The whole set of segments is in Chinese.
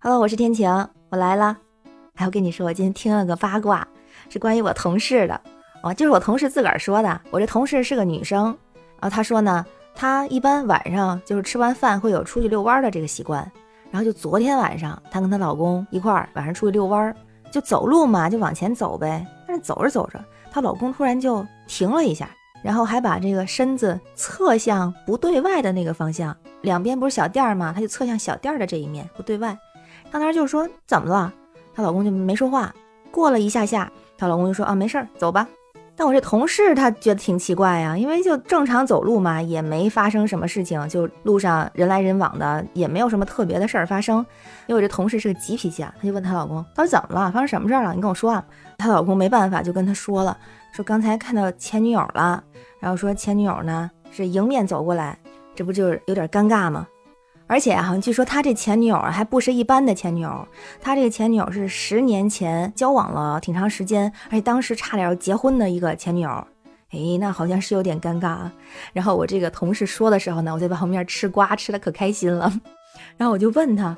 Hello，我是天晴，我来了。哎，我跟你说，我今天听了个八卦，是关于我同事的。哦，就是我同事自个儿说的。我这同事是个女生，然后她说呢，她一般晚上就是吃完饭会有出去遛弯的这个习惯。然后就昨天晚上，她跟她老公一块儿晚上出去遛弯，就走路嘛，就往前走呗。但是走着走着，她老公突然就停了一下，然后还把这个身子侧向不对外的那个方向，两边不是小店儿吗？他就侧向小店的这一面不对外。她那就说怎么了？她老公就没说话。过了一下下，她老公就说啊，没事儿，走吧。但我这同事他觉得挺奇怪呀，因为就正常走路嘛，也没发生什么事情，就路上人来人往的，也没有什么特别的事儿发生。因为我这同事是个急脾气啊，他就问她老公，到底怎么了？发生什么事儿了？你跟我说啊。她老公没办法，就跟她说了，说刚才看到前女友了，然后说前女友呢是迎面走过来，这不就是有点尴尬吗？而且啊，据说他这前女友还不是一般的前女友，他这个前女友是十年前交往了挺长时间，而且当时差点要结婚的一个前女友。哎，那好像是有点尴尬啊。然后我这个同事说的时候呢，我在旁边吃瓜吃的可开心了。然后我就问他，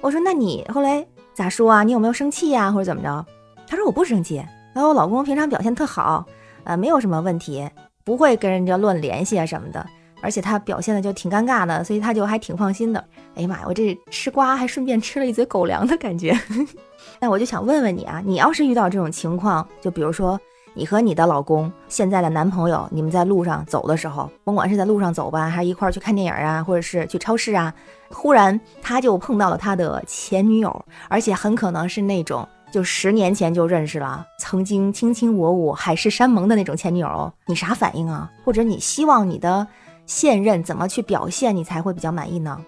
我说那你后来咋说啊？你有没有生气呀，或者怎么着？他说我不生气，然后我老公平常表现特好，呃，没有什么问题，不会跟人家乱联系啊什么的。而且他表现的就挺尴尬的，所以他就还挺放心的。哎呀妈呀，我这吃瓜还顺便吃了一嘴狗粮的感觉。那我就想问问你啊，你要是遇到这种情况，就比如说你和你的老公现在的男朋友，你们在路上走的时候，甭管是在路上走吧，还是一块儿去看电影啊，或者是去超市啊，忽然他就碰到了他的前女友，而且很可能是那种就十年前就认识了，曾经卿卿我我、海誓山盟的那种前女友，你啥反应啊？或者你希望你的？现任怎么去表现你才会比较满意呢？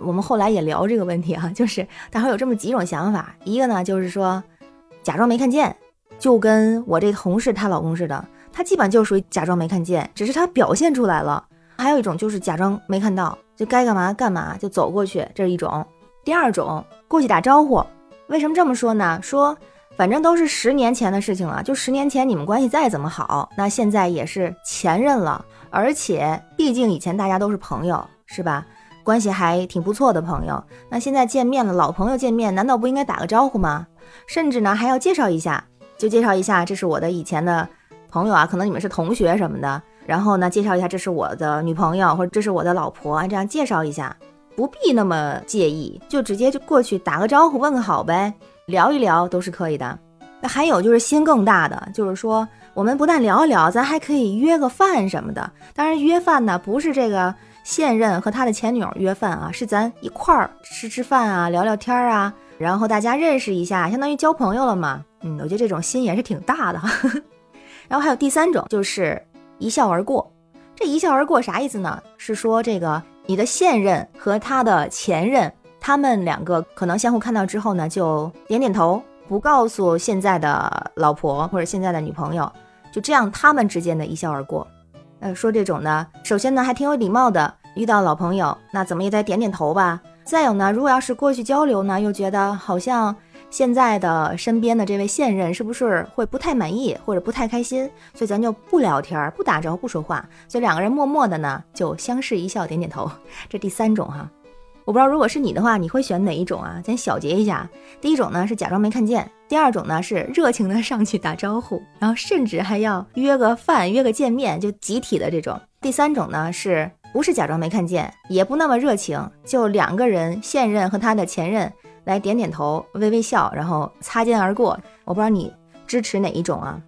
我们后来也聊这个问题啊，就是大伙有这么几种想法，一个呢就是说假装没看见，就跟我这同事她老公似的，他基本就属于假装没看见，只是他表现出来了。还有一种就是假装没看到，就该干嘛干嘛就走过去，这是一种。第二种过去打招呼，为什么这么说呢？说反正都是十年前的事情了，就十年前你们关系再怎么好，那现在也是前任了。而且，毕竟以前大家都是朋友，是吧？关系还挺不错的朋友。那现在见面了，老朋友见面，难道不应该打个招呼吗？甚至呢，还要介绍一下，就介绍一下，这是我的以前的朋友啊，可能你们是同学什么的。然后呢，介绍一下，这是我的女朋友，或者这是我的老婆，这样介绍一下，不必那么介意，就直接就过去打个招呼，问个好呗，聊一聊都是可以的。还有就是心更大的，就是说。我们不但聊一聊，咱还可以约个饭什么的。当然，约饭呢不是这个现任和他的前女友约饭啊，是咱一块儿吃吃饭啊，聊聊天啊，然后大家认识一下，相当于交朋友了嘛。嗯，我觉得这种心也是挺大的。然后还有第三种，就是一笑而过。这一笑而过啥意思呢？是说这个你的现任和他的前任，他们两个可能相互看到之后呢，就点点头，不告诉现在的老婆或者现在的女朋友。就这样，他们之间的一笑而过。呃，说这种呢，首先呢还挺有礼貌的，遇到老朋友，那怎么也得点点头吧。再有呢，如果要是过去交流呢，又觉得好像现在的身边的这位现任是不是会不太满意或者不太开心，所以咱就不聊天，不打招呼，不说话，所以两个人默默的呢就相视一笑，点点头。这第三种哈。我不知道，如果是你的话，你会选哪一种啊？咱小结一下，第一种呢是假装没看见，第二种呢是热情的上去打招呼，然后甚至还要约个饭、约个见面，就集体的这种。第三种呢是不是假装没看见，也不那么热情，就两个人现任和他的前任来点点头、微微笑，然后擦肩而过。我不知道你支持哪一种啊？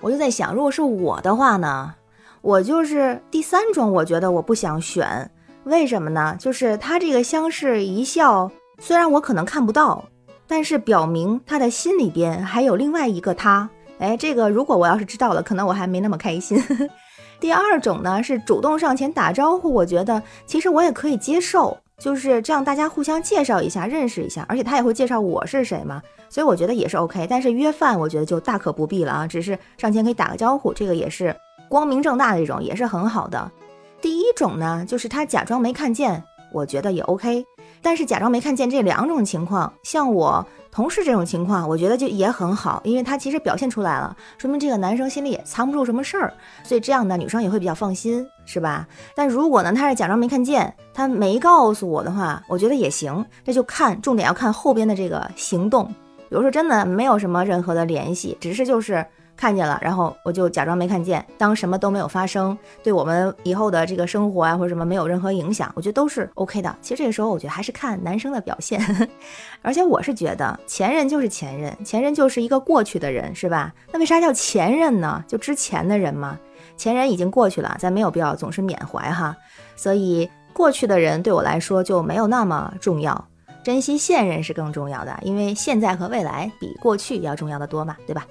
我就在想，如果是我的话呢，我就是第三种，我觉得我不想选。为什么呢？就是他这个相视一笑，虽然我可能看不到，但是表明他的心里边还有另外一个他。哎，这个如果我要是知道了，可能我还没那么开心。第二种呢是主动上前打招呼，我觉得其实我也可以接受，就是这样大家互相介绍一下，认识一下，而且他也会介绍我是谁嘛，所以我觉得也是 OK。但是约饭，我觉得就大可不必了啊，只是上前可以打个招呼，这个也是光明正大的这种，也是很好的。第一种呢，就是他假装没看见，我觉得也 OK。但是假装没看见这两种情况，像我同事这种情况，我觉得就也很好，因为他其实表现出来了，说明这个男生心里也藏不住什么事儿，所以这样呢女生也会比较放心，是吧？但如果呢，他是假装没看见，他没告诉我的话，我觉得也行，这就看重点要看后边的这个行动，比如说真的没有什么任何的联系，只是就是。看见了，然后我就假装没看见，当什么都没有发生，对我们以后的这个生活啊或者什么没有任何影响，我觉得都是 OK 的。其实这个时候，我觉得还是看男生的表现。而且我是觉得前任就是前任，前任就是一个过去的人，是吧？那为啥叫前任呢？就之前的人嘛。前人已经过去了，咱没有必要总是缅怀哈。所以过去的人对我来说就没有那么重要，珍惜现任是更重要的，因为现在和未来比过去要重要的多嘛，对吧？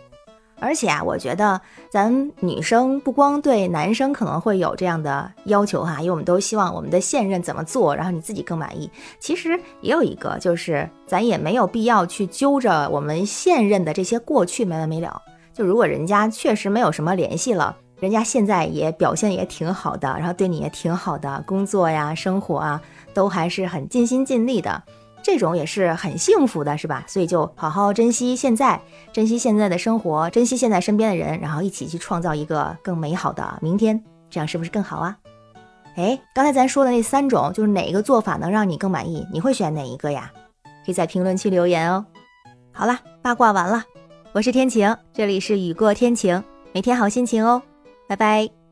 而且啊，我觉得咱女生不光对男生可能会有这样的要求哈，因为我们都希望我们的现任怎么做，然后你自己更满意。其实也有一个，就是咱也没有必要去揪着我们现任的这些过去没完没了。就如果人家确实没有什么联系了，人家现在也表现也挺好的，然后对你也挺好的，工作呀、生活啊都还是很尽心尽力的。这种也是很幸福的，是吧？所以就好好珍惜现在，珍惜现在的生活，珍惜现在身边的人，然后一起去创造一个更美好的明天，这样是不是更好啊？哎，刚才咱说的那三种，就是哪个做法能让你更满意？你会选哪一个呀？可以在评论区留言哦。好了，八卦完了，我是天晴，这里是雨过天晴，每天好心情哦，拜拜。